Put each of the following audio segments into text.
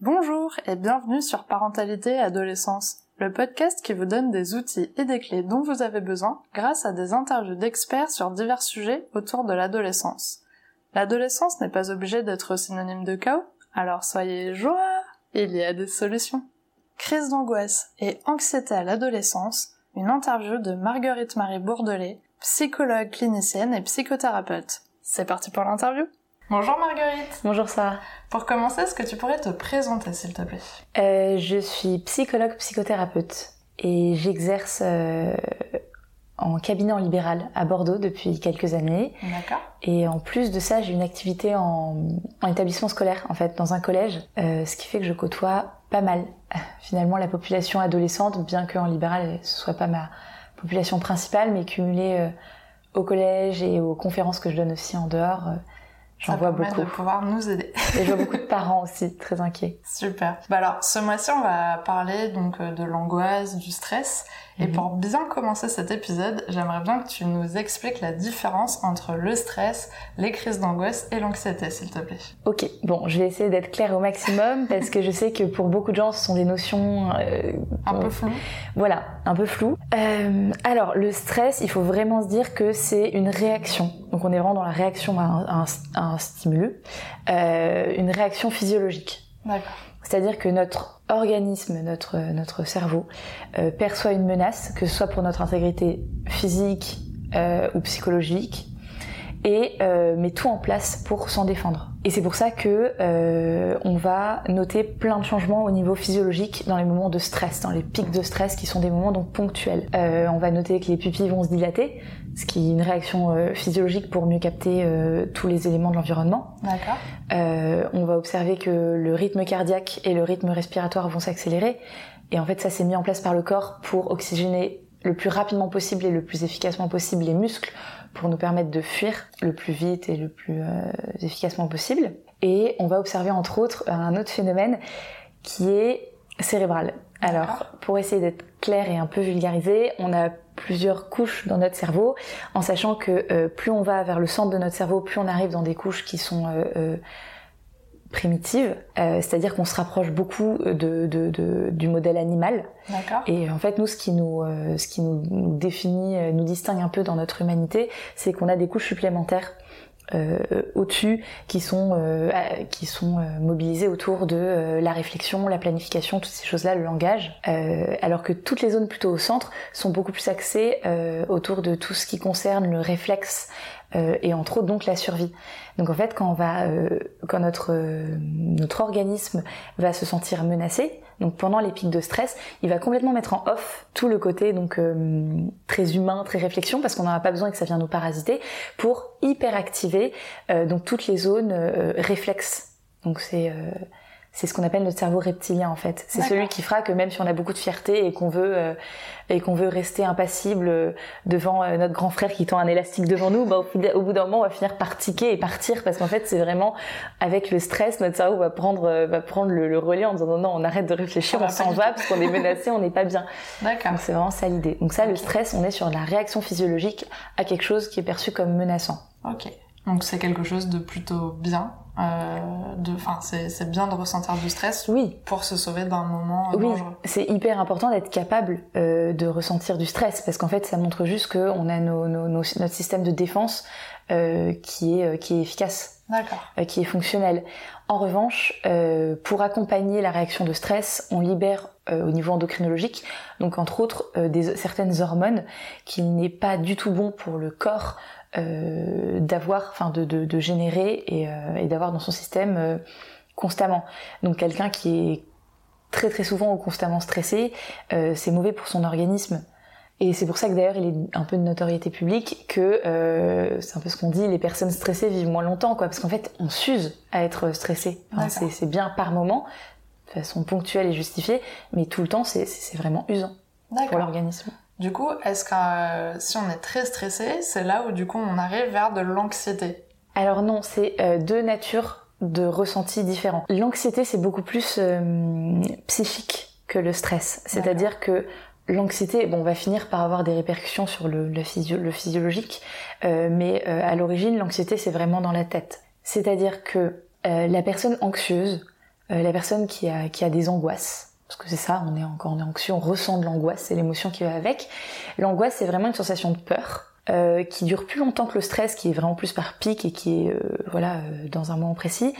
Bonjour et bienvenue sur Parentalité et Adolescence, le podcast qui vous donne des outils et des clés dont vous avez besoin grâce à des interviews d'experts sur divers sujets autour de l'adolescence. L'adolescence n'est pas obligée d'être synonyme de chaos, alors soyez joie, il y a des solutions. Crise d'angoisse et anxiété à l'adolescence, une interview de Marguerite Marie Bourdelet, psychologue clinicienne et psychothérapeute. C'est parti pour l'interview Bonjour Marguerite Bonjour Sarah Pour commencer, est-ce que tu pourrais te présenter s'il te plaît? Euh, Je suis psychologue psychothérapeute et j'exerce euh, en cabinet en libéral à Bordeaux depuis quelques années. D'accord. Et en plus de ça, j'ai une activité en, établissement scolaire, en fait, dans un collège, euh, ce qui fait que je côtoie pas mal, finalement, la population adolescente, bien qu'en libéral, ce soit pas ma population principale, mais cumulée euh, au collège et aux conférences que je donne aussi en dehors. Euh, J'en vois beaucoup. de pouvoir nous aider. Et je vois beaucoup de parents aussi, très inquiets. Super. Bah alors, ce mois-ci, on va parler donc de l'angoisse, du stress. Et mhm. pour bien commencer cet épisode, j'aimerais bien que tu nous expliques la différence entre le stress, les crises d'angoisse et l'anxiété, s'il te plaît. Ok, bon, je vais essayer d'être claire au maximum parce que je sais que pour beaucoup de gens, ce sont des notions... Euh, un peu floues. Voilà, un peu floues. Euh, alors, le stress, il faut vraiment se dire que c'est une réaction. Donc on est vraiment dans la réaction à un, stimulus, euh, une réaction physiologique. C'est-à-dire que notre organisme, notre, notre cerveau, euh, perçoit une menace, que ce soit pour notre intégrité physique euh, ou psychologique, et euh, met tout en place pour s'en défendre. Et c'est pour ça que on va noter plein de changements au niveau physiologique dans les moments de stress, dans les pics de stress qui sont des moments donc ponctuels. on va noter que les pupilles vont se dilater, ce qui est une réaction euh, physiologique pour mieux capter euh, tous les éléments de l'environnement. D'accord. Euh, on va observer que le rythme cardiaque et le rythme respiratoire vont s'accélérer. Et en fait, ça s'est mis en place par le corps pour oxygéner le plus rapidement possible et le plus efficacement possible les muscles pour nous permettre de fuir le plus vite et le plus efficacement possible. Et on va observer entre autres un autre phénomène qui est cérébral. Alors, pour essayer d'être clair et un peu vulgarisé, on a plusieurs couches dans notre cerveau, en sachant que euh, plus on va vers le centre de notre cerveau, plus on arrive dans des couches qui sont euh, euh, primitives, c'est-à-dire qu'on se rapproche beaucoup de, du modèle animal. Et en fait, nous, ce qui nous, ce qui nous, nous définit, nous distingue un peu dans notre humanité, c'est qu'on a des couches supplémentaires euh, au-dessus qui sont euh, qui sont euh, mobilisés autour de la réflexion, la planification, toutes ces choses-là, le langage, alors que toutes les zones plutôt au centre sont beaucoup plus axées autour de tout ce qui concerne le réflexe et entre autres donc la survie. Donc en fait, quand on va, quand notre notre organisme va se sentir menacé, donc pendant les pics de stress, il va complètement mettre en off tout le côté donc euh, très humain, très réflexion, parce qu'on n'en a pas besoin que ça vient nous parasiter, pour hyperactiver euh, donc toutes les zones euh, réflexes. Donc c'est c'est ce qu'on appelle notre cerveau reptilien en fait. C'est celui qui fera que même si on a beaucoup de fierté et qu'on veut euh, et qu'on veut rester impassible euh, devant euh, notre grand frère qui tend un élastique devant nous, bah, au, bout d'un moment on va finir par tiquer et partir parce qu'en fait c'est vraiment avec le stress notre cerveau va prendre va prendre le, relais en disant non non on arrête de réfléchir, on s'en va parce qu'on est menacé, on n'est pas bien. D'accord. Donc c'est vraiment ça l'idée. Donc ça le stress on est sur la réaction physiologique à quelque chose qui est perçu comme menaçant. Ok. Donc c'est quelque chose de plutôt bien euh, c'est bien de ressentir du stress. Oui. Pour se sauver d'un moment oui. C'est hyper important d'être capable euh, de ressentir du stress parce qu'en fait, ça montre juste qu'on a nos, nos, notre système de défense euh, qui est qui est efficace, qui est fonctionnel. En revanche, pour accompagner la réaction de stress, on libère au niveau endocrinologique, donc entre autres des certaines hormones qui n'est pas du tout bon pour le corps euh, d'avoir, enfin de, de, de, générer et, euh, et d'avoir dans son système euh, constamment. Donc quelqu'un qui est très très souvent ou constamment stressé, c'est mauvais pour son organisme. Et c'est pour ça que d'ailleurs il est un peu de notoriété publique que euh, c'est un peu ce qu'on dit, les personnes stressées vivent moins longtemps, quoi, parce qu'en fait on s'use à être stressé. c'est bien par moment, de façon ponctuelle et justifiée, mais tout le temps c'est vraiment usant pour l'organisme. Du coup, est-ce que euh, si on est très stressé, c'est là où du coup on arrive vers de l'anxiété? Alors non, c'est euh, deux natures de ressentis différents. L'anxiété, c'est beaucoup plus euh, psychique que le stress. C'est-à-dire que l'anxiété, bon, va finir par avoir des répercussions sur le, le, physiologique, euh, mais euh, à l'origine, l'anxiété, c'est vraiment dans la tête. C'est-à-dire que euh, la personne anxieuse, la personne qui a, qui a des angoisses, parce que c'est ça, on est encore on est anxieux, on ressent de l'angoisse, c'est l'émotion qui va avec. L'angoisse, c'est vraiment une sensation de peur. qui dure plus longtemps que le stress, qui est vraiment plus par pic et qui est voilà dans un moment précis.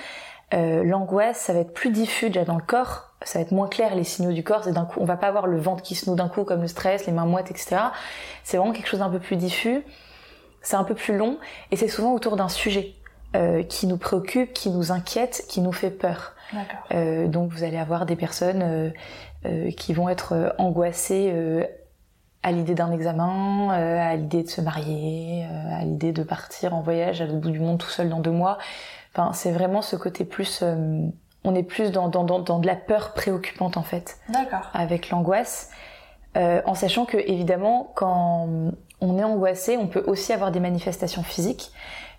L'angoisse, ça va être plus diffus déjà dans le corps, ça va être moins clair les signaux du corps. C'est d'un coup, on va pas avoir le ventre qui se noue d'un coup comme le stress, les mains moites, etc. C'est vraiment quelque chose d'un peu plus diffus. C'est un peu plus long et c'est souvent autour d'un sujet euh, qui nous préoccupe, qui nous inquiète, qui nous fait peur. Euh, donc vous allez avoir des personnes euh, euh qui vont être angoissées à l'idée d'un examen, à l'idée de se marier, à l'idée de partir en voyage à l'autre bout du monde tout seul dans deux mois. Enfin, c'est vraiment ce côté plus on est plus dans, dans, dans, de la peur préoccupante en fait. D'accord. Avec l'angoisse. Euh, en sachant que évidemment quand on est angoissé, on peut aussi avoir des manifestations physiques.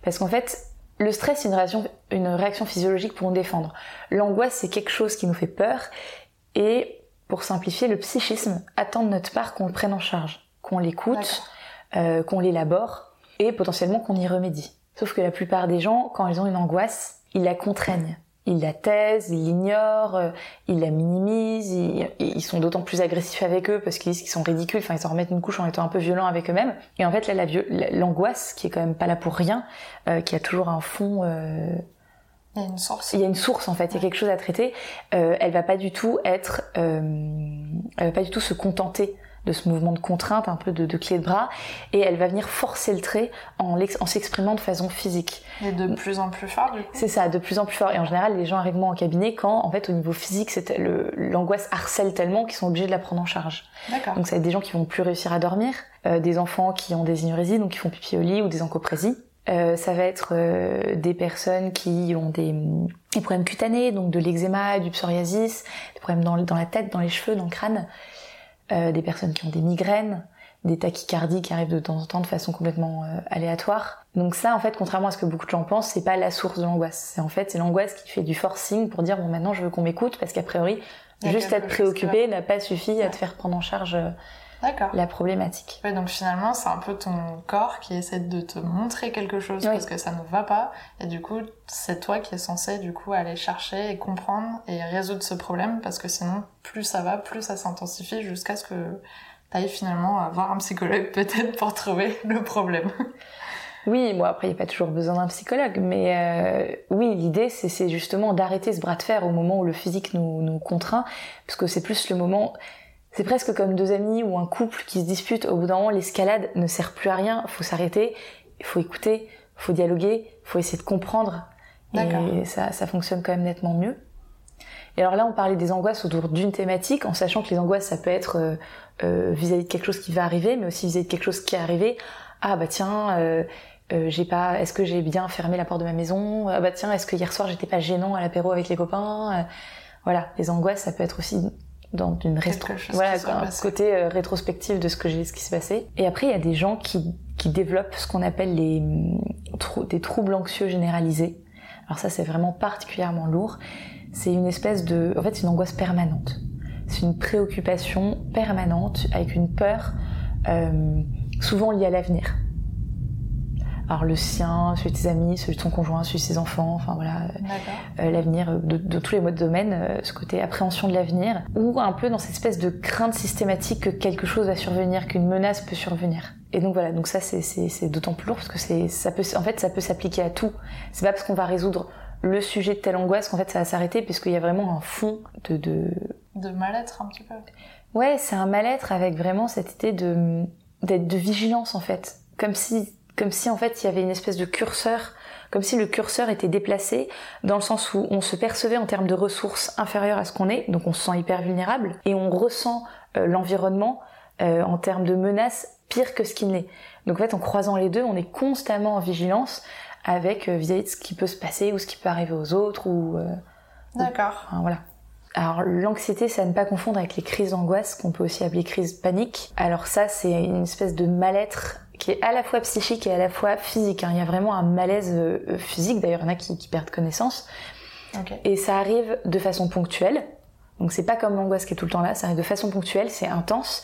Parce qu'en fait, le stress, c'est une réaction, une réaction physiologique pour nous défendre. L'angoisse, c'est quelque chose qui nous fait peur. Et pour simplifier, le psychisme attend de notre part qu'on le prenne en charge, qu'on l'écoute, euh, qu'on l'élabore et potentiellement qu'on y remédie. Sauf que la plupart des gens, quand ils ont une angoisse, ils la contraignent ils la taisent, ils l'ignorent, euh, ils la minimisent, ils, sont d'autant plus agressifs avec eux parce qu'ils disent qu'ils sont ridicules, enfin ils s'en remettent une couche en étant un peu violents avec eux-mêmes. Et en fait là, l'angoisse, qui est quand même pas là pour rien, euh, qui a toujours un fond... Euh, il y a une source. Il y a une source en fait, il y a quelque chose à traiter. elle va pas du tout être, elle va pas du tout se contenter de ce mouvement de contrainte, un peu de, de clé de bras, et elle va venir forcer le trait en, en s'exprimant de façon physique. Et de plus en plus fort, du coup C'est ça, de plus en plus fort. Et en général, les gens arrivent moins en cabinet quand, en fait, au niveau physique, l'angoisse harcèle tellement qu'ils sont obligés de la prendre en charge. D'accord. Donc ça va être des gens qui vont plus réussir à dormir, euh, des enfants qui ont des inurésies, donc qui font pipi au lit, ou des encoprésies. Euh, ça va être euh, des personnes qui ont des, des, problèmes cutanés, donc de l'eczéma, du psoriasis, des problèmes dans, dans la tête, dans les cheveux, dans le crâne. Euh, des personnes qui ont des migraines, des tachycardies qui arrivent de temps en temps de façon complètement euh, aléatoire. Donc ça, en fait, contrairement à ce que beaucoup de gens pensent, c'est pas la source de l'angoisse. C'est en fait c'est l'angoisse qui fait du forcing pour dire bon maintenant je veux qu'on m'écoute parce qu'a priori juste être préoccupé n'a pas suffi à te faire prendre en charge euh, la problématique. Ouais, donc finalement, c'est un peu ton corps qui essaie de te montrer quelque chose parce que ça ne va pas. Et du coup, c'est toi qui es censé du coup aller chercher et comprendre et résoudre ce problème parce que sinon, plus ça va, plus ça s'intensifie jusqu'à ce que tu ailles finalement voir un psychologue peut-être pour trouver le problème. Oui, bon après il n'y a pas toujours besoin d'un psychologue, mais euh, oui l'idée c'est justement d'arrêter ce bras de fer au moment où le physique nous, nous contraint, parce que c'est plus le moment, c'est presque comme deux amis ou un couple qui se disputent. Au bout d'un moment, l'escalade ne sert plus à rien. Il faut s'arrêter, il faut écouter, il faut dialoguer, il faut essayer de comprendre. Et ça, ça fonctionne quand même nettement mieux. Et alors là, on parlait des angoisses autour d'une thématique, en sachant que les angoisses, ça peut être euh, euh, vis-à-vis de quelque chose qui va arriver, mais aussi vis-à-vis de quelque chose qui est arrivé. Ah bah tiens, euh, j'ai pas, est-ce que j'ai bien fermé la porte de ma maison? Ah bah tiens, est-ce que hier soir j'étais pas gênant à l'apéro avec les copains? Voilà, les angoisses, ça peut être aussi dans une rétro voilà un côté euh, rétrospectif de ce que j'ai ce qui s'est passé. Et après il y a des gens qui qui développent ce qu'on appelle les des troubles anxieux généralisés. Alors ça c'est vraiment particulièrement lourd. C'est une espèce de en fait c'est une angoisse permanente. C'est une préoccupation permanente avec une peur euh, souvent liée à l'avenir alors le sien, celui de ses amis, celui de son conjoint, celui de ses enfants, enfin voilà, euh, l'avenir de, de, tous les modes de domaine, euh, ce côté appréhension de l'avenir, ou un peu dans cette espèce de crainte systématique que quelque chose va survenir, qu'une menace peut survenir. Et donc voilà, donc ça c'est d'autant plus lourd parce que c'est ça peut en fait ça peut s'appliquer à tout. C'est pas parce qu'on va résoudre le sujet de telle angoisse qu'en fait ça va s'arrêter puisqu'il y a vraiment un fond de de, de mal-être un petit peu. Ouais, c'est un mal-être avec vraiment cette idée de d'être de vigilance en fait, comme si comme si en fait il y avait une espèce de curseur, comme si le curseur était déplacé dans le sens où on se percevait en termes de ressources inférieures à ce qu'on est, donc on se sent hyper vulnérable, et on ressent euh, l'environnement euh, en termes de menaces pire que ce qu'il n'est. Donc en fait en croisant les deux, on est constamment en vigilance avec euh, vis-à-vis de ce qui peut se passer ou ce qui peut arriver aux autres ou D'accord. voilà. Alors l'anxiété, c'est à ne pas confondre avec les crises d'angoisse qu'on peut aussi appeler crise panique. Alors ça, c'est une espèce de mal-être qui est à la fois psychique et à la fois physique. Hein. Il y a vraiment un malaise euh, physique, d'ailleurs il y en a qui, perdent connaissance. Et ça arrive de façon ponctuelle. Donc c'est pas comme l'angoisse qui est tout le temps là, ça arrive de façon ponctuelle, c'est intense.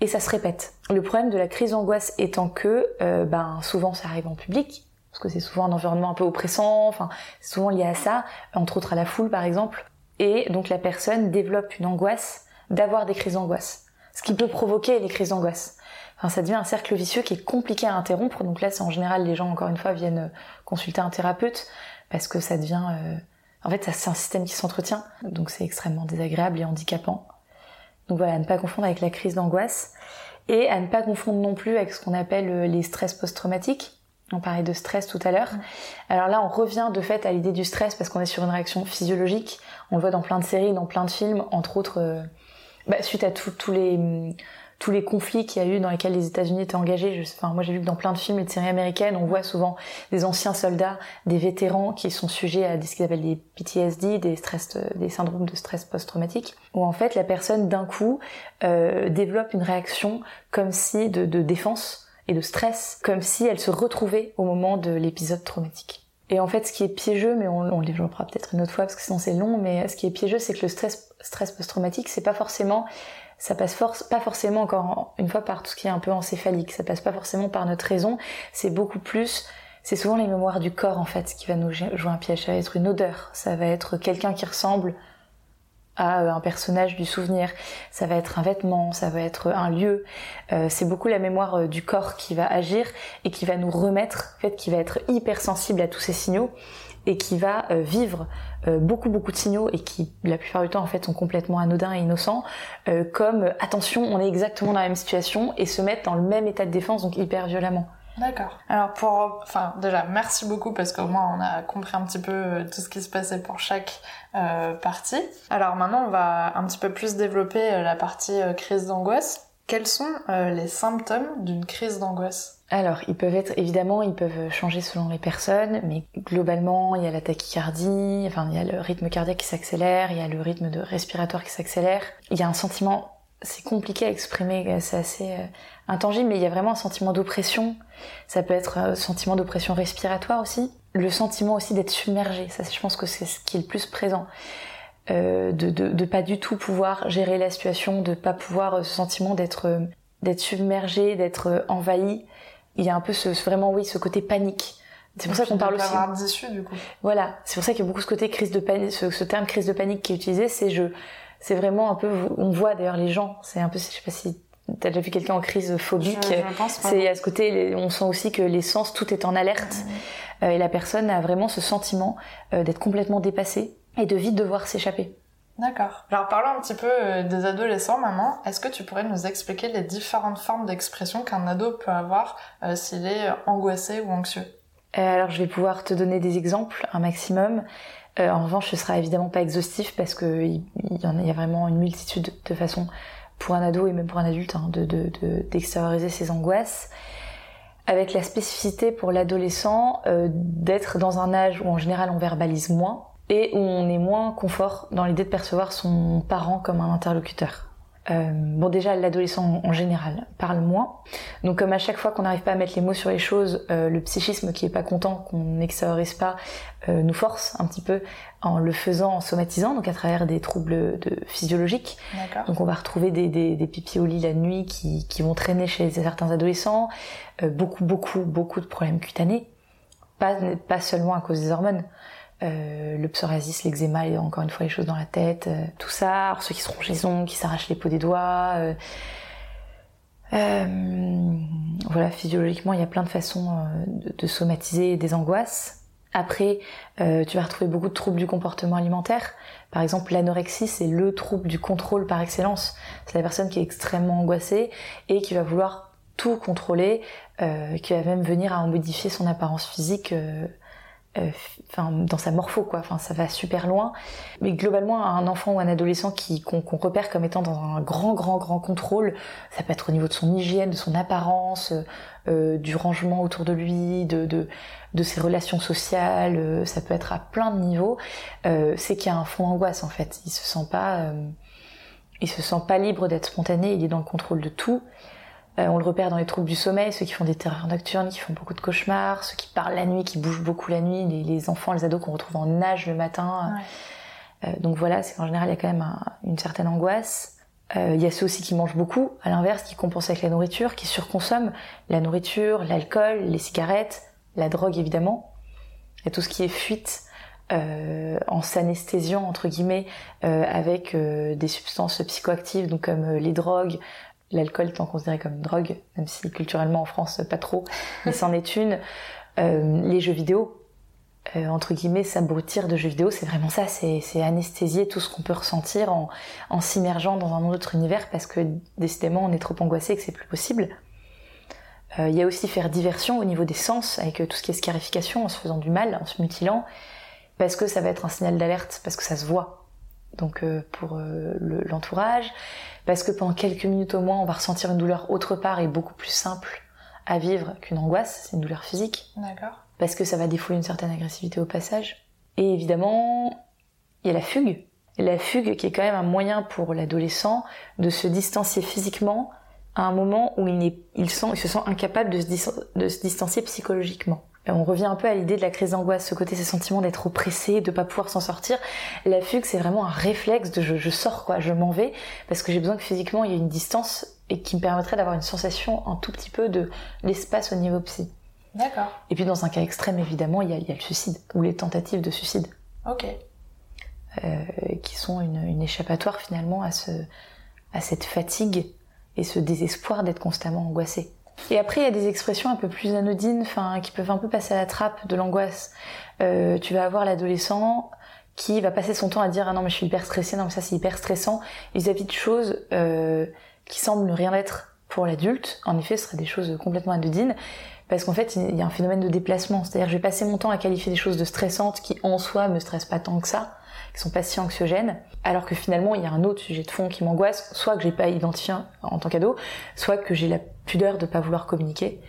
et ça se répète. Le problème de la crise d'angoisse étant que euh, ben souvent ça arrive en public parce que c'est souvent un environnement un peu oppressant, enfin c'est souvent lié à ça, entre autres à la foule par exemple, et donc la personne développe une angoisse d'avoir des crises d'angoisse, ce qui peut provoquer les crises d'angoisse. Enfin, ça devient un cercle vicieux qui est compliqué à interrompre. Donc là, c'est en général les gens, encore une fois, viennent euh, consulter un thérapeute parce que ça devient, euh, en fait, c'est un système qui s'entretient, donc c'est extrêmement désagréable et handicapant. Donc voilà, à ne pas confondre avec la crise d'angoisse et à ne pas confondre non plus avec ce qu'on appelle euh, les stress post-traumatiques. On parlait de stress tout à l'heure. Alors là, on revient de fait à l'idée du stress parce qu'on est sur une réaction physiologique. On le voit dans plein de séries, dans plein de films, entre autres, euh, bah, suite à tous les tous les conflits qu'il y a eu dans lesquels les États-Unis étaient engagés. Je, enfin, moi, j'ai vu que dans plein de films et de séries américaines, on voit souvent des anciens soldats, des vétérans qui sont sujets à ce qu'ils appellent des PTSD, des stress, des syndromes de stress post-traumatique, où en fait la personne d'un coup euh, développe une réaction comme si de, de défense et de stress, comme si elle se retrouvait au moment de l'épisode traumatique. Et en fait, ce qui est piégeux, mais on, on le développera peut-être une autre fois parce que sinon c'est long, mais ce qui est piégeux, c'est que le stress, stress post-traumatique, c'est pas forcément ça passe force, pas forcément encore une fois par tout ce qui est un peu encéphalique, ça passe pas forcément par notre raison, c'est beaucoup plus, c'est souvent les mémoires du corps en fait qui va nous jouer un piège, ça va être une odeur, ça va être quelqu'un qui ressemble à un personnage du souvenir, ça va être un vêtement, ça va être un lieu, euh, c'est beaucoup la mémoire euh, du corps qui va agir et qui va nous remettre, en fait qui va être hypersensible à tous ces signaux et qui va euh, vivre euh, beaucoup beaucoup de signaux et qui la plupart du temps en fait sont complètement anodins et innocents euh, comme attention on est exactement dans la même situation et se mettre dans le même état de défense donc hyper violemment. D'accord. Alors pour, enfin déjà merci beaucoup parce qu'au moins on a compris un petit peu tout ce qui se passait pour chaque euh, partie. Alors maintenant on va un petit peu plus développer la partie crise d'angoisse. Quels sont les symptômes d'une crise d'angoisse? Alors, ils peuvent être, évidemment, ils peuvent changer selon les personnes, mais globalement, il y a la tachycardie, enfin, il y a le rythme cardiaque qui s'accélère, il y a le rythme de respiratoire qui s'accélère. Il y a un sentiment, c'est compliqué à exprimer, c'est assez euh, intangible, mais il y a vraiment un sentiment d'oppression. Ça peut être un euh, sentiment d'oppression respiratoire aussi. Le sentiment aussi d'être submergé, ça, je pense que c'est ce qui est le plus présent. Euh, de, de, de, pas du tout pouvoir gérer la situation, de pas pouvoir euh, ce sentiment d'être d'être submergé, d'être envahi. Il y a un peu ce, vraiment oui ce côté panique. C'est pour ça qu'on parle aussi. d'issue du coup. Voilà, c'est pour ça qu'il y a beaucoup ce côté crise de panique, ce, terme crise de panique qui est utilisé, c'est je, c'est vraiment un peu, on voit d'ailleurs les gens, c'est un peu, je sais pas si t'as déjà vu quelqu'un en crise phobique, c'est à ce côté, on sent aussi que les sens, tout est en alerte, euh, et la personne a vraiment ce sentiment euh, d'être complètement dépassée et de vite devoir s'échapper. D'accord. Alors parlons un petit peu euh, des adolescents, maman. Est-ce que tu pourrais nous expliquer les différentes formes d'expression qu'un ado peut avoir euh, s'il est angoissé ou anxieux? Euh, Alors je vais pouvoir te donner des exemples, un maximum. en revanche, ce sera évidemment pas exhaustif parce que il, y, en a, il y a vraiment une multitude de façons pour un ado et même pour un adulte hein, de, d'extérioriser ses angoisses avec la spécificité pour l'adolescent d'être dans un âge où en général on verbalise moins, et où on est moins confort dans l'idée de percevoir son parent comme un interlocuteur. Euh, bon déjà l'adolescent en général parle moins, donc comme à chaque fois qu'on n'arrive pas à mettre les mots sur les choses, euh, le psychisme qui est pas content qu'on n'extériorise pas euh, nous force un petit peu en le faisant, en somatisant, donc à travers des troubles de, physiologiques. Donc on va retrouver des, des, des pipis au lit la nuit qui, qui vont traîner chez certains adolescents, euh, beaucoup beaucoup beaucoup de problèmes cutanés, pas, pas seulement à cause des hormones. Euh, le psoriasis, l'eczéma, encore une fois les choses dans la tête, euh, tout ça. Alors, ceux qui se rongent les ongles, qui s'arrachent les peaux des doigts. Euh, voilà, physiologiquement, il y a plein de façons de, somatiser des angoisses. Après, tu vas retrouver beaucoup de troubles du comportement alimentaire. Par exemple, l'anorexie, c'est le trouble du contrôle par excellence. C'est la personne qui est extrêmement angoissée et qui va vouloir tout contrôler, qui va même venir à modifier son apparence physique enfin dans sa morpho quoi. Enfin ça va super loin. Mais globalement un enfant ou un adolescent qui qu'on repère comme étant dans un grand grand grand contrôle ça peut être au niveau de son hygiène de son apparence euh, du rangement autour de lui de, ses relations sociales euh, ça peut être à plein de niveaux. Euh, c'est qu'il y a un fond angoisse en fait. Il se sent pas euh, il se sent pas libre d'être spontané il est dans le contrôle de tout euh, on le repère dans les troubles du sommeil, ceux qui font des terreurs nocturnes, qui font beaucoup de cauchemars, ceux qui parlent la nuit, qui bougent beaucoup la nuit, les, enfants, les ados qu'on retrouve en nage le matin. Euh, donc voilà, c'est qu'en général, il y a quand même une certaine angoisse. Euh, il y a ceux aussi qui mangent beaucoup, à l'inverse, qui compensent avec la nourriture, qui surconsomment la nourriture, l'alcool, les cigarettes, la drogue évidemment, et tout ce qui est fuite euh, en s'anesthésiant entre guillemets euh, avec euh, des substances psychoactives, donc comme les drogues, l'alcool étant considéré comme une drogue, même si culturellement en France pas trop, mais c'en est une. les jeux vidéo, entre guillemets, s'abrutir de jeux vidéo, c'est vraiment ça, c'est anesthésier tout ce qu'on peut ressentir en, s'immergeant dans un autre univers parce que décidément on est trop angoissé et que c'est plus possible. Il y a aussi faire diversion au niveau des sens, avec tout ce qui est scarification, en se faisant du mal, en se mutilant parce que ça va être un signal d'alerte, parce que ça se voit. Donc euh, pour euh, l'entourage, parce que pendant quelques minutes au moins, on va ressentir une douleur autre part et beaucoup plus simple à vivre qu'une angoisse, c'est une douleur physique. D'accord. Parce que ça va défouler une certaine agressivité au passage. Et évidemment, il y a la fugue. La fugue qui est quand même un moyen pour l'adolescent de se distancier physiquement à un moment où il, il, sent, il se sent incapable de se, de se distancier psychologiquement on revient un peu à l'idée de la crise d'angoisse, ce côté, ces sentiments d'être oppressé, de pas pouvoir s'en sortir. La fugue, c'est vraiment un réflexe de je, sors quoi, je m'en vais, parce que j'ai besoin que physiquement il y ait une distance et qui me permettrait d'avoir une sensation un tout petit peu de l'espace au niveau psy. D'accord. Et puis dans un cas extrême, évidemment, il y a, le suicide ou les tentatives de suicide. Ok. Euh, qui sont une, échappatoire finalement à, ce, à cette fatigue et ce désespoir d'être constamment angoissé. Et après, il y a des expressions un peu plus anodines, enfin, qui peuvent un peu passer à la trappe de l'angoisse. Euh, tu vas avoir l'adolescent qui va passer son temps à dire ah non mais je suis hyper stressé, non mais ça c'est hyper stressant vis-à-vis de choses euh, qui semblent ne rien être pour l'adulte. En effet, ce seraient des choses complètement anodines parce qu'en fait il y a un phénomène de déplacement. C'est-à-dire je vais passer mon temps à qualifier des choses de stressantes qui en soi me stressent pas tant que ça, qui sont pas si anxiogènes, alors que finalement il y a un autre sujet de fond qui m'angoisse, soit que j'ai pas identifié en tant qu'ado, soit que j'ai la pudeur de pas vouloir communiquer.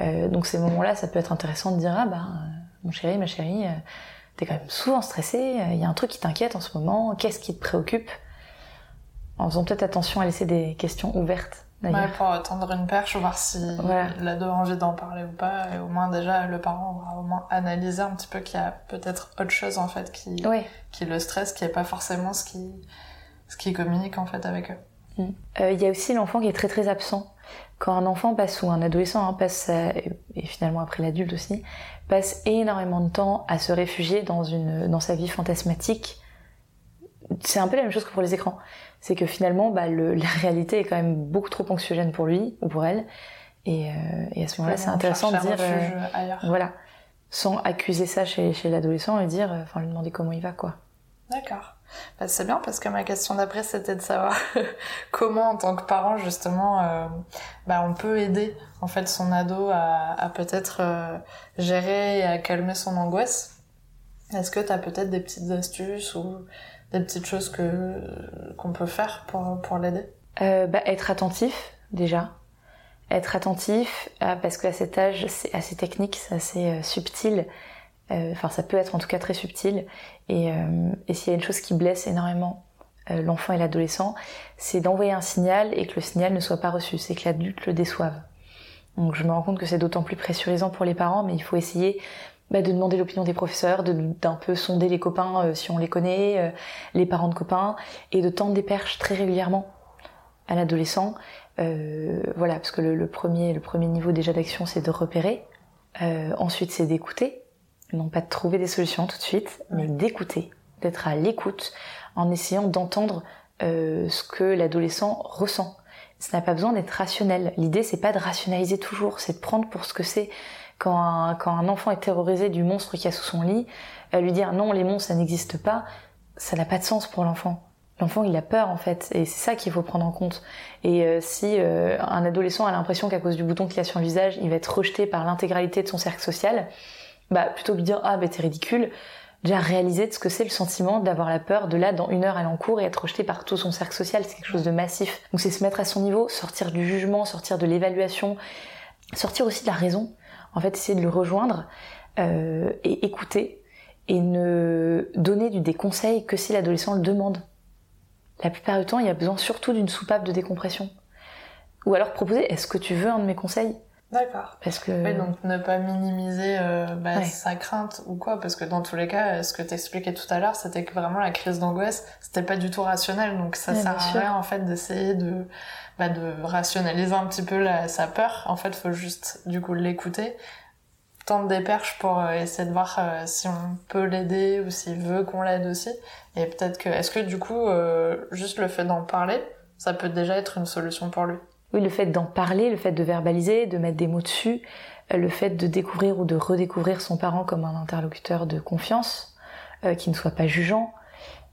Euh, donc ces moments-là, ça peut être intéressant de dire ah bah mon chéri, ma chérie, euh, t'es quand même souvent stressé, il y a un truc qui t'inquiète en ce moment, qu'est-ce qui te préoccupe? En faisant peut-être attention à laisser des questions ouvertes. Ouais, pour tendre une perche, voir si l'ado a envie d'en parler ou pas, et au moins déjà le parent aura au moins analysé un petit peu qu'il y a peut-être autre chose en fait qui, qui le stresse, qui est pas forcément ce qui, ce qui communique en fait avec eux. Mm. Euh, il y a aussi l'enfant qui est très très absent. Quand un enfant passe, ou un adolescent hein, passe, et finalement après l'adulte aussi, passe énormément de temps à se réfugier dans, une, dans sa vie fantasmatique, c'est un peu la même chose que pour les écrans. C'est que finalement, bah, le, la réalité est quand même beaucoup trop anxiogène pour lui ou pour elle. Et, euh, et à ce moment-là, c'est intéressant de dire, euh, voilà, sans accuser ça chez, chez l'adolescent et dire, enfin lui demander comment il va, quoi. D'accord. Bah, c'est bien parce que ma question d'après c'était de savoir comment en tant que parent justement euh, bah, on peut aider en fait son ado à, à peut-être euh, gérer et à calmer son angoisse. Est-ce que tu as peut-être des petites astuces ou des petites choses que qu'on peut faire pour, pour l'aider? Euh, bah, Être attentif déjà. Être attentif parce qu'à cet âge c'est assez technique, c'est assez subtil euh, enfin, ça peut être en tout cas très subtil. Et, euh, et s'il y a une chose qui blesse énormément euh, l'enfant et l'adolescent, c'est d'envoyer un signal et que le signal ne soit pas reçu, c'est que l'adulte le déçoive. Donc je me rends compte que c'est d'autant plus pressurisant pour les parents, mais il faut essayer bah, de demander l'opinion des professeurs, d'un peu sonder les copains si on les connaît, les parents de copains, et de tendre des perches très régulièrement à l'adolescent. voilà, parce que le, premier, le premier niveau déjà d'action, c'est de repérer. ensuite, c'est d'écouter non pas de trouver des solutions tout de suite, mais d'écouter, d'être à l'écoute en essayant d'entendre euh, ce que l'adolescent ressent. Ça n'a pas besoin d'être rationnel. L'idée, c'est pas de rationaliser toujours, c'est de prendre pour ce que c'est. Quand un, enfant est terrorisé du monstre qu'il y a sous son lit, lui dire non, les monstres, ça n'existe pas, ça n'a pas de sens pour l'enfant. L'enfant, il a peur en fait, et c'est ça qu'il faut prendre en compte. Et euh, si euh, un adolescent a l'impression qu'à cause du bouton qu'il a sur le visage, il va être rejeté par l'intégralité de son cercle social, bah plutôt que de dire ah bah t'es ridicule, déjà réaliser ce que c'est le sentiment d'avoir la peur de là dans une heure aller en cours et être rejeté par tout son cercle social, c'est quelque chose de massif. Donc c'est se mettre à son niveau, sortir du jugement, sortir de l'évaluation, sortir aussi de la raison. En fait, essayer de le rejoindre euh, et écouter et ne donner des conseils que si l'adolescent le demande. La plupart du temps, il y a besoin surtout d'une soupape de décompression. Ou alors proposer, est-ce que tu veux un de mes conseils? D'accord. Parce que. Oui, donc ne pas minimiser euh, bah, sa crainte ou quoi, parce que dans tous les cas, ce que t'expliquais tout à l'heure, c'était que vraiment la crise d'angoisse, c'était pas du tout rationnel, donc ça sert à rien en fait d'essayer de bah, de rationaliser un petit peu la, sa peur. En fait, faut juste du coup l'écouter, tendre des perches pour euh, essayer de voir euh, si on peut l'aider ou s'il veut qu'on l'aide aussi. Et peut-être que, est-ce que du coup, euh, juste le fait d'en parler, ça peut déjà être une solution pour lui? Oui, le fait d'en parler, le fait de verbaliser, de mettre des mots dessus, euh, le fait de découvrir ou de redécouvrir son parent comme un interlocuteur de confiance, euh, qui ne soit pas jugeant,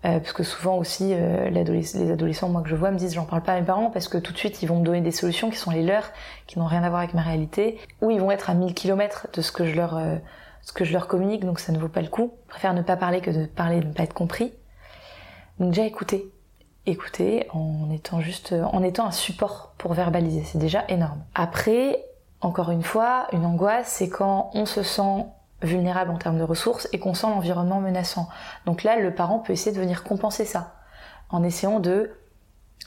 euh, parce que souvent aussi les adolescents moi que je vois me disent j'en parle pas à mes parents parce que tout de suite ils vont me donner des solutions qui sont les leurs, qui n'ont rien à voir avec ma réalité, ou ils vont être à 1000 km de ce que je leur ce que je leur communique, donc ça ne vaut pas le coup. Je préfère ne pas parler que de parler et de ne pas être compris. Donc déjà écouter, écouter en étant juste en étant un support pour verbaliser, c'est déjà énorme. Après, encore une fois, une angoisse, c'est quand on se sent vulnérable en termes de ressources et qu'on sent l'environnement menaçant. Donc là, le parent peut essayer de venir compenser ça en essayant de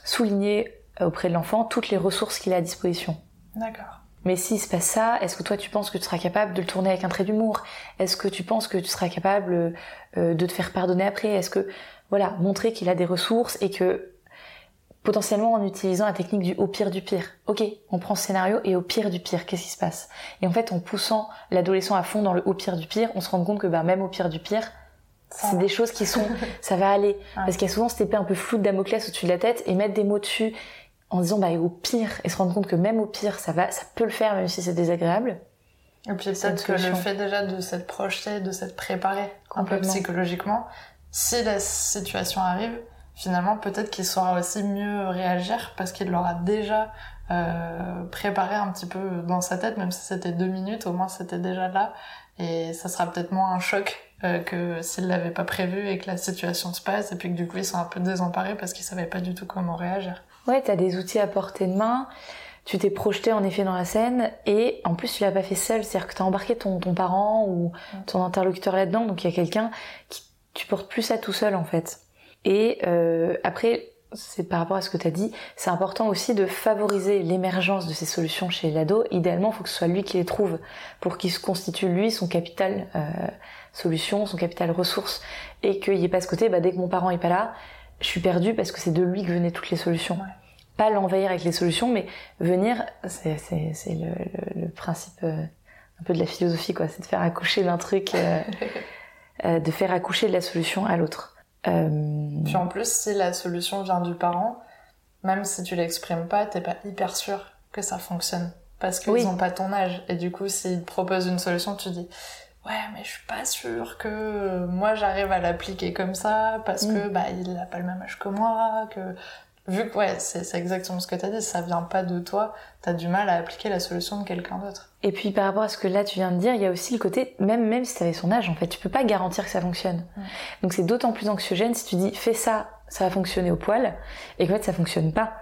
souligner auprès de l'enfant toutes les ressources qu'il a à disposition. D'accord. Mais s'il se passe ça, est-ce que toi tu penses que tu seras capable de le tourner avec un trait d'humour? Est-ce que tu penses que tu seras capable euh, de te faire pardonner après? Est-ce que voilà, montrer qu'il a des ressources et que potentiellement en utilisant la technique du au pire du pire. Ok, on prend ce scénario et au pire du pire, qu'est-ce qui se passe? Et en fait, en poussant l'adolescent à fond dans le au pire du pire, on se rend compte que bah, même au pire du pire, c'est des choses qui sont, ça va aller. Parce qu'il y a souvent cette épée un peu floue de Damoclès au-dessus de la tête et mettre des mots dessus en disant bah au pire et se rendre compte que même au pire, ça va, ça peut le faire même si c'est désagréable. Et puis peut-être que le fait déjà de s'être projeté, de s'être préparé un peu psychologiquement, si la situation arrive, finalement peut-être qu'il saura aussi mieux réagir parce qu'il l'aura déjà euh, préparé un petit peu dans sa tête, même si c'était deux minutes, au moins c'était déjà là. Et ça sera peut-être moins un choc euh, que s'il l'avait pas prévu et que la situation se passe et puis que du coup ils sont un peu désemparés parce qu'ils savaient pas du tout comment réagir. Ouais, t'as des outils à portée de main tu t'es projeté en effet dans la scène et en plus tu l'as pas fait seul, c'est-à-dire que t'as embarqué ton, ton parent ou ton interlocuteur là-dedans, donc il y a quelqu'un qui tu portes plus ça tout seul en fait. Et euh, après, c'est par rapport à ce que tu as dit, c'est important aussi de favoriser l'émergence de ces solutions chez l'ado. Idéalement, il faut que ce soit lui qui les trouve pour qu'il se constitue lui son capital euh, solution, son capital ressource, et qu'il n'y ait pas ce côté, bah, dès que mon parent est pas là, je suis perdu parce que c'est de lui que venaient toutes les solutions. Pas l'envahir avec les solutions, mais venir, c'est, le, le, principe euh, un peu de la philosophie, quoi, c'est de faire accoucher d'un truc, euh, euh, de faire accoucher de la solution à l'autre. Puis en plus, si la solution vient du parent, même si tu l'exprimes pas, t'es pas hyper sûr que ça fonctionne. Parce qu'ils oui. ont pas ton âge. Et du coup, s'ils te proposent une solution, tu dis Ouais, mais je suis pas sûre que moi j'arrive à l'appliquer comme ça, parce que mm. bah il a pas le même âge que moi, que vu que ouais, c'est exactement ce que tu as dit, ça vient pas de toi, tu as du mal à appliquer la solution de quelqu'un d'autre. Et puis par rapport à ce que là tu viens de dire, il y a aussi le côté, même même si tu avais son âge, en fait, tu peux pas garantir que ça fonctionne. Donc c'est d'autant plus anxiogène si tu dis fais ça, ça va fonctionner au poil, et qu'en fait ça fonctionne pas.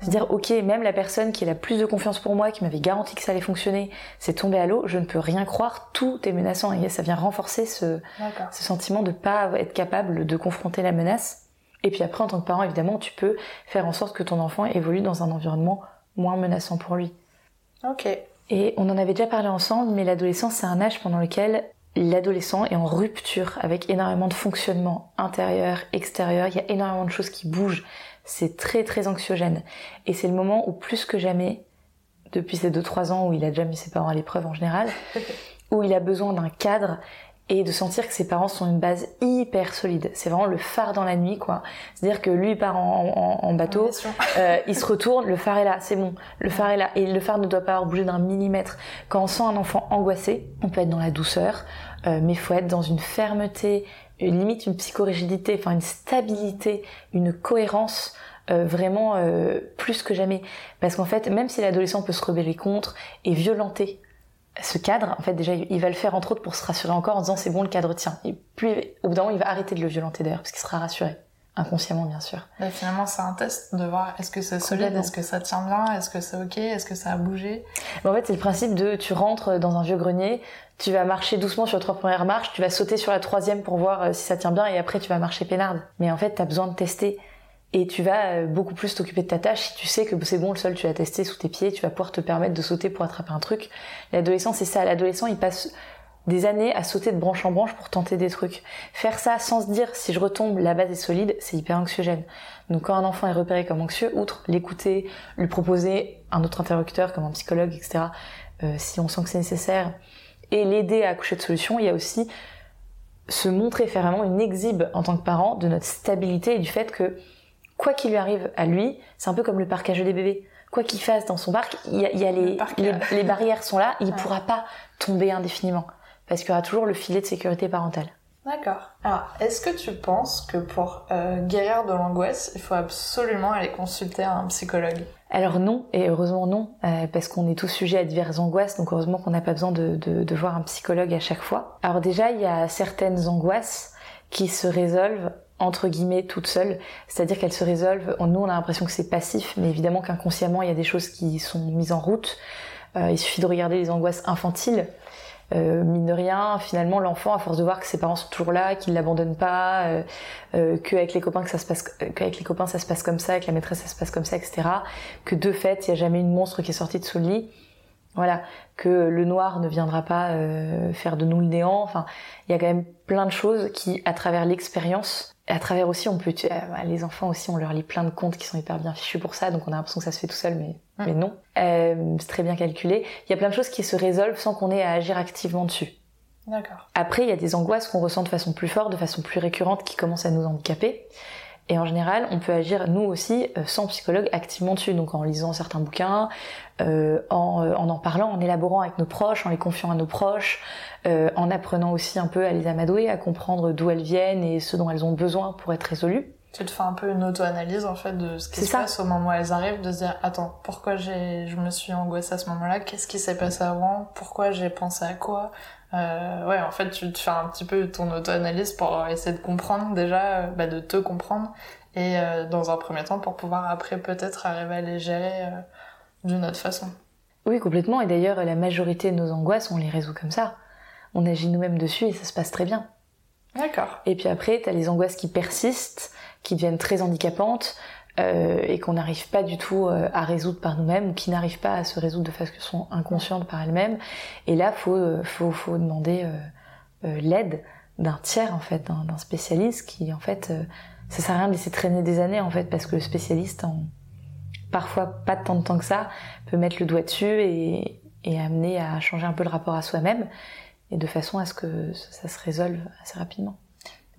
C'est-à-dire, ok, même la personne qui a la plus de confiance pour moi, qui m'avait garanti que ça allait fonctionner, c'est tombé à l'eau, je ne peux rien croire, tout est menaçant. Et ça vient renforcer ce, ce sentiment de pas être capable de confronter la menace et puis après, en tant que parent, évidemment, tu peux faire en sorte que ton enfant évolue dans un environnement moins menaçant pour lui. Ok. Et on en avait déjà parlé ensemble, mais l'adolescence, c'est un âge pendant lequel l'adolescent est en rupture avec énormément de fonctionnement intérieur, extérieur. Il y a énormément de choses qui bougent. C'est très très anxiogène. Et c'est le moment où plus que jamais, depuis ces 2-3 ans où il a déjà mis ses parents à l'épreuve en général, où il a besoin d'un cadre et de sentir que ses parents sont une base hyper solide. C'est vraiment le phare dans la nuit, quoi. C'est-à-dire que lui part en, en, bateau, euh, il se retourne, le phare est là, c'est bon, le phare est là, et le phare ne doit pas avoir bougé d'un millimètre. Quand on sent un enfant angoissé, on peut être dans la douceur, euh, mais faut être dans une fermeté, une limite une psychorigidité, enfin une stabilité, une cohérence. Euh, vraiment euh, plus que jamais parce qu'en fait même si l'adolescent peut se rebeller contre et violenter ce cadre, en fait, déjà, il va le faire entre autres pour se rassurer encore en disant c'est bon, le cadre tient. Et puis, au bout d'un moment, il va arrêter de le violenter d'ailleurs, parce qu'il sera rassuré. Inconsciemment, bien sûr. Et finalement, c'est un test de voir est-ce que c'est solide, est-ce que ça tient bien, est-ce que c'est ok, est-ce que ça a bougé? en fait, c'est le principe de tu rentres dans un vieux grenier, tu vas marcher doucement sur trois premières marches, tu vas sauter sur la troisième pour voir euh, si ça tient bien, et après tu vas marcher peinarde. Mais en fait, t'as besoin de tester Et tu vas beaucoup plus t'occuper de ta tâche si tu sais que c'est bon, le sol, tu l'as testé sous tes pieds, tu vas pouvoir te permettre de sauter pour attraper un truc. L'adolescent, c'est ça. L'adolescent, il passe des années à sauter de branche en branche pour tenter des trucs. Faire ça sans se dire si je retombe, la base est solide, c'est hyper anxiogène. Donc quand un enfant est repéré comme anxieux, outre l'écouter, lui proposer un autre interlocuteur comme un psychologue, etc., euh, si on sent que c'est nécessaire, et l'aider à accoucher de solutions, il y a aussi se montrer, faire vraiment une exhibe en tant que parent de notre stabilité et du fait que quoi qu'il lui arrive à lui, c'est un peu comme le parquage des bébés. Quoi qu'il fasse dans son parc, il y a, les, les, barrières sont là, il ne pourra pas tomber indéfiniment parce qu'il y aura toujours le filet de sécurité parentale. D'accord. Alors, est-ce que tu penses que pour euh, guérir de l'angoisse, il faut absolument aller consulter un psychologue? Alors non, et heureusement non, euh, parce qu'on est tous sujets à diverses angoisses, donc heureusement qu'on n'a pas besoin de, voir un psychologue à chaque fois. Alors déjà, il y a certaines angoisses qui se résolvent entre guillemets toutes seules, c'est-à-dire qu'elles se résolvent, nous on a l'impression que c'est passif, mais évidemment qu'inconsciemment il y a des choses qui sont mises en route. Euh, il suffit de regarder les angoisses infantiles, euh, mine de rien, finalement, l'enfant, à force de voir que ses parents sont toujours là, qu'ils l'abandonnent pas, euh, euh, qu'avec les copains que ça se passe, qu'avec les copains ça se passe comme ça, avec la maîtresse ça se passe comme ça, etc. Que de fait, il n'y a jamais une monstre qui est sortie de sous le lit. Voilà, que le noir ne viendra pas euh, faire de nous le néant. Enfin, il y a quand même plein de choses qui, à travers l'expérience, à travers aussi, on peut, euh, bah, les enfants aussi, on leur lit plein de contes qui sont hyper bien fichus pour ça, donc on a l'impression que ça se fait tout seul, mais, mm. mais non. Euh, c'est très bien calculé. Il y a plein de choses qui se résolvent sans qu'on ait à agir activement dessus. D'accord. Après, il y a des angoisses qu'on ressent de façon plus forte, de façon plus récurrente, qui commencent à nous handicaper. Et en général, on peut agir nous aussi euh, sans psychologue activement dessus, donc en lisant certains bouquins, euh, en, euh, en, en parlant, en élaborant avec nos proches, en les confiant à nos proches, euh, en apprenant aussi un peu à les amadouer, à comprendre d'où elles viennent et ce dont elles ont besoin pour être résolues. Tu te fais un peu une auto-analyse en fait de ce qui se passe au moment où elles arrivent, de se dire attends pourquoi j'ai je me suis angoissée à ce moment-là, qu'est-ce qui s'est passé avant, pourquoi j'ai pensé à quoi, euh, ouais, en fait, tu te fais un petit peu ton auto-analyse pour essayer de comprendre déjà, euh, bah, de te comprendre, et euh, dans un premier temps pour pouvoir après peut-être arriver à les gérer euh, d'une autre façon. Oui, complètement. Et d'ailleurs, la majorité de nos angoisses, on les résout comme ça. On agit nous-mêmes dessus et ça se passe très bien. D'accord. Et puis après, t'as les angoisses qui persistent, qui deviennent très handicapantes. Euh, et qu'on n'arrive pas du tout euh, à résoudre par nous-mêmes ou qui n'arrivent pas à se résoudre de façon inconsciente par elles-mêmes. Et là, faut euh, faut, faut demander l'aide d'un tiers en fait, d'un spécialiste qui en fait, ça sert à rien de laisser traîner des années en fait parce que le spécialiste, en parfois pas tant de temps que ça, peut mettre le doigt dessus et, et amener à changer un peu le rapport à soi-même et de façon à ce que ça se résolve assez rapidement.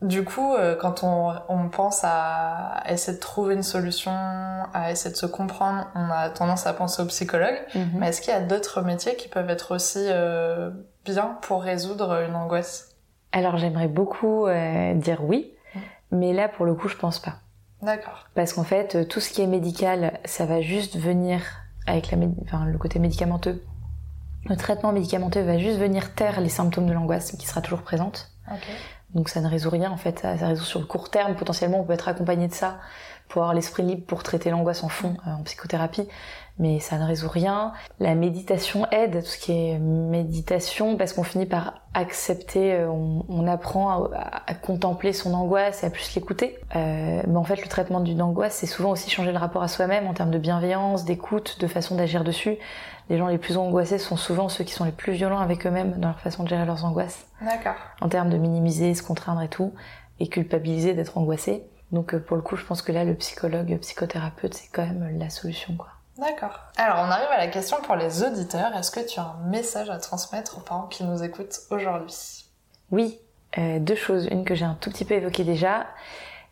Du coup, euh, quand on, on, pense à essayer de trouver une solution, à essayer de se comprendre, on a tendance à penser au psychologue. Mhm. Mais est-ce qu'il y a d'autres métiers qui peuvent être aussi euh, bien pour résoudre une angoisse? Alors j'aimerais beaucoup euh, dire oui, mais là pour le coup je pense pas. D'accord. Parce qu'en fait, tout ce qui est médical, ça va juste venir avec la enfin, le côté médicamenteux. Le traitement médicamenteux va juste venir taire les symptômes de l'angoisse qui sera toujours présente. Okay. Donc ça ne résout rien en fait, ça, résout sur le court terme. Potentiellement, on peut être accompagné de ça pour avoir l'esprit libre pour traiter l'angoisse en fond euh, en psychothérapie, mais ça ne résout rien. La méditation aide, tout ce qui est méditation, parce qu'on finit par accepter, euh, on, apprend à, contempler son angoisse et à plus l'écouter. Euh, mais en fait, le traitement d'une angoisse, c'est souvent aussi changer le rapport à soi-même en termes de bienveillance, d'écoute, de façon d'agir dessus les gens les plus angoissés sont souvent ceux qui sont les plus violents avec eux-mêmes dans leur façon de gérer leurs angoisses. D'accord. En termes de minimiser, se contraindre et tout, et culpabiliser d'être angoissé. Donc euh, pour le coup, je pense que là, le psychologue, le psychothérapeute, c'est quand même la solution, quoi. D'accord. Alors on arrive à la question pour les auditeurs. Est-ce que tu as un message à transmettre aux parents qui nous écoutent aujourd'hui? Oui, euh, deux choses. Une que j'ai un tout petit peu évoquée déjà.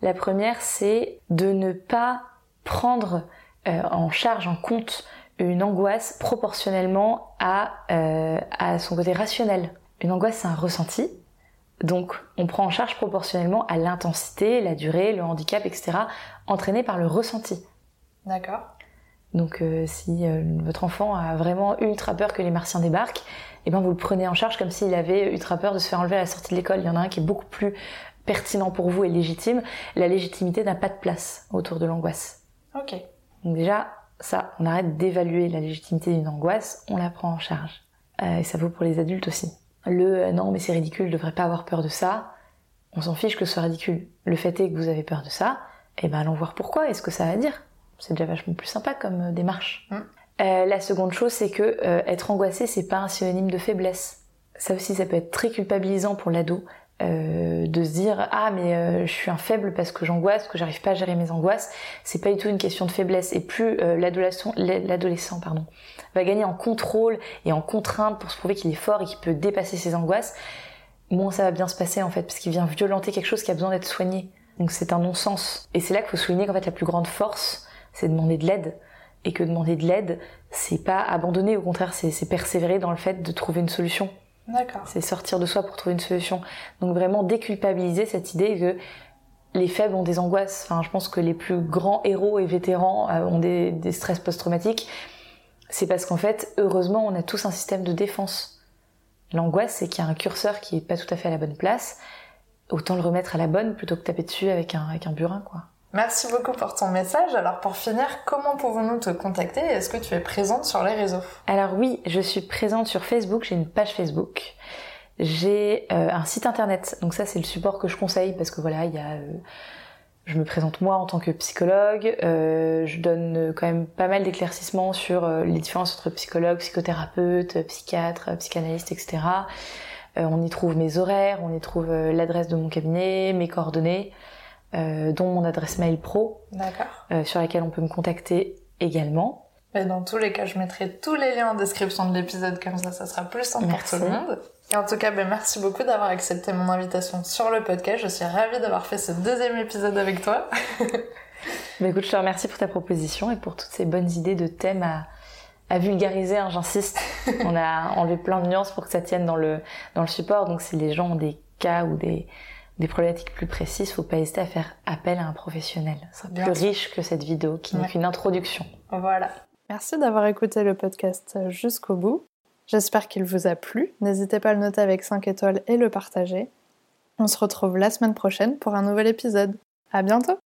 La première, c'est de ne pas prendre euh, en charge, en compte une angoisse proportionnellement à, euh, à son côté rationnel. Une angoisse, c'est un ressenti. Donc, on prend en charge proportionnellement à l'intensité, la durée, le handicap, etc., entraîné par le ressenti. D'accord. Donc, euh, si euh, votre enfant a vraiment ultra peur que les martiens débarquent, eh ben, vous le prenez en charge comme s'il avait ultra peur de se faire enlever à la sortie de l'école. Il y en a un qui est beaucoup plus pertinent pour vous et légitime. La légitimité n'a pas de place autour de l'angoisse. Ok. Donc déjà, ça, on arrête d'évaluer la légitimité d'une angoisse, on la prend en charge. Euh, et ça vaut pour les adultes aussi. Le euh, non mais c'est ridicule, je devrais pas avoir peur de ça, on s'en fiche que ce soit ridicule. Le fait est que vous avez peur de ça, eh ben allons voir pourquoi et ce que ça va dire. C'est déjà vachement plus sympa comme euh, démarche. Mm. Euh, la seconde chose, c'est que être angoissé, c'est pas un synonyme de faiblesse. Ça aussi, ça peut être très culpabilisant pour l'ado euh, de se dire ah mais euh, je suis un faible parce que j'angoisse, que j'arrive pas à gérer mes angoisses. C'est pas du tout une question de faiblesse. Et plus euh, l'adolescent, l'adolescent pardon, va gagner en contrôle et en contrainte pour se prouver qu'il est fort et qu'il peut dépasser ses angoisses, moins ça va bien se passer en fait, parce qu'il vient violenter quelque chose qui a besoin d'être soigné. Donc c'est un non-sens. Et c'est là qu'il faut souligner qu'en fait la plus grande force, c'est demander de l'aide. Et que demander de l'aide, c'est pas abandonner, au contraire, c'est persévérer dans le fait de trouver une solution. D'accord. C'est sortir de soi pour trouver une solution. Donc vraiment déculpabiliser cette idée que les faibles ont des angoisses. Enfin, je pense que les plus grands héros et vétérans euh, ont des, stress post-traumatiques. C'est parce qu'en fait, heureusement, on a tous un système de défense. L'angoisse, c'est qu'il y a un curseur qui est pas tout à fait à la bonne place. Autant le remettre à la bonne plutôt que taper dessus avec un, avec un burin, quoi. Merci beaucoup pour ton message. Alors pour finir, comment pouvons-nous te contacter Est-ce que tu es présente sur les réseaux? Alors oui, je suis présente sur Facebook, j'ai une page Facebook. J'ai euh, un site internet, donc ça c'est le support que je conseille parce que voilà, il y a, euh, je me présente moi en tant que psychologue, euh, je donne quand même pas mal d'éclaircissements sur les différences entre psychologue, psychothérapeute, psychiatre, psychanalyste, etc. On y trouve mes horaires, on y trouve l'adresse de mon cabinet, mes coordonnées. Euh, dont mon adresse mail pro, euh, sur laquelle on peut me contacter également. Et dans tous les cas, je mettrai tous les liens en description de l'épisode, comme ça, ça sera plus simple pour tout le monde. Et en tout cas, ben, merci beaucoup d'avoir accepté mon invitation sur le podcast. Je suis ravie d'avoir fait ce deuxième épisode avec toi. ben, écoute, je te remercie pour ta proposition et pour toutes ces bonnes idées de thèmes à, à vulgariser, hein, j'insiste. on a enlevé plein de nuances pour que ça tienne dans le, dans le support. Donc si les gens ont des cas ou des, des problématiques plus précises, faut pas hésiter à faire appel à un professionnel. C'est plus riche que cette vidéo qui n'est qu'une introduction. Voilà. Merci d'avoir écouté le podcast jusqu'au bout. J'espère qu'il vous a plu. N'hésitez pas à le noter avec 5 étoiles et le partager. On se retrouve la semaine prochaine pour un nouvel épisode. À bientôt!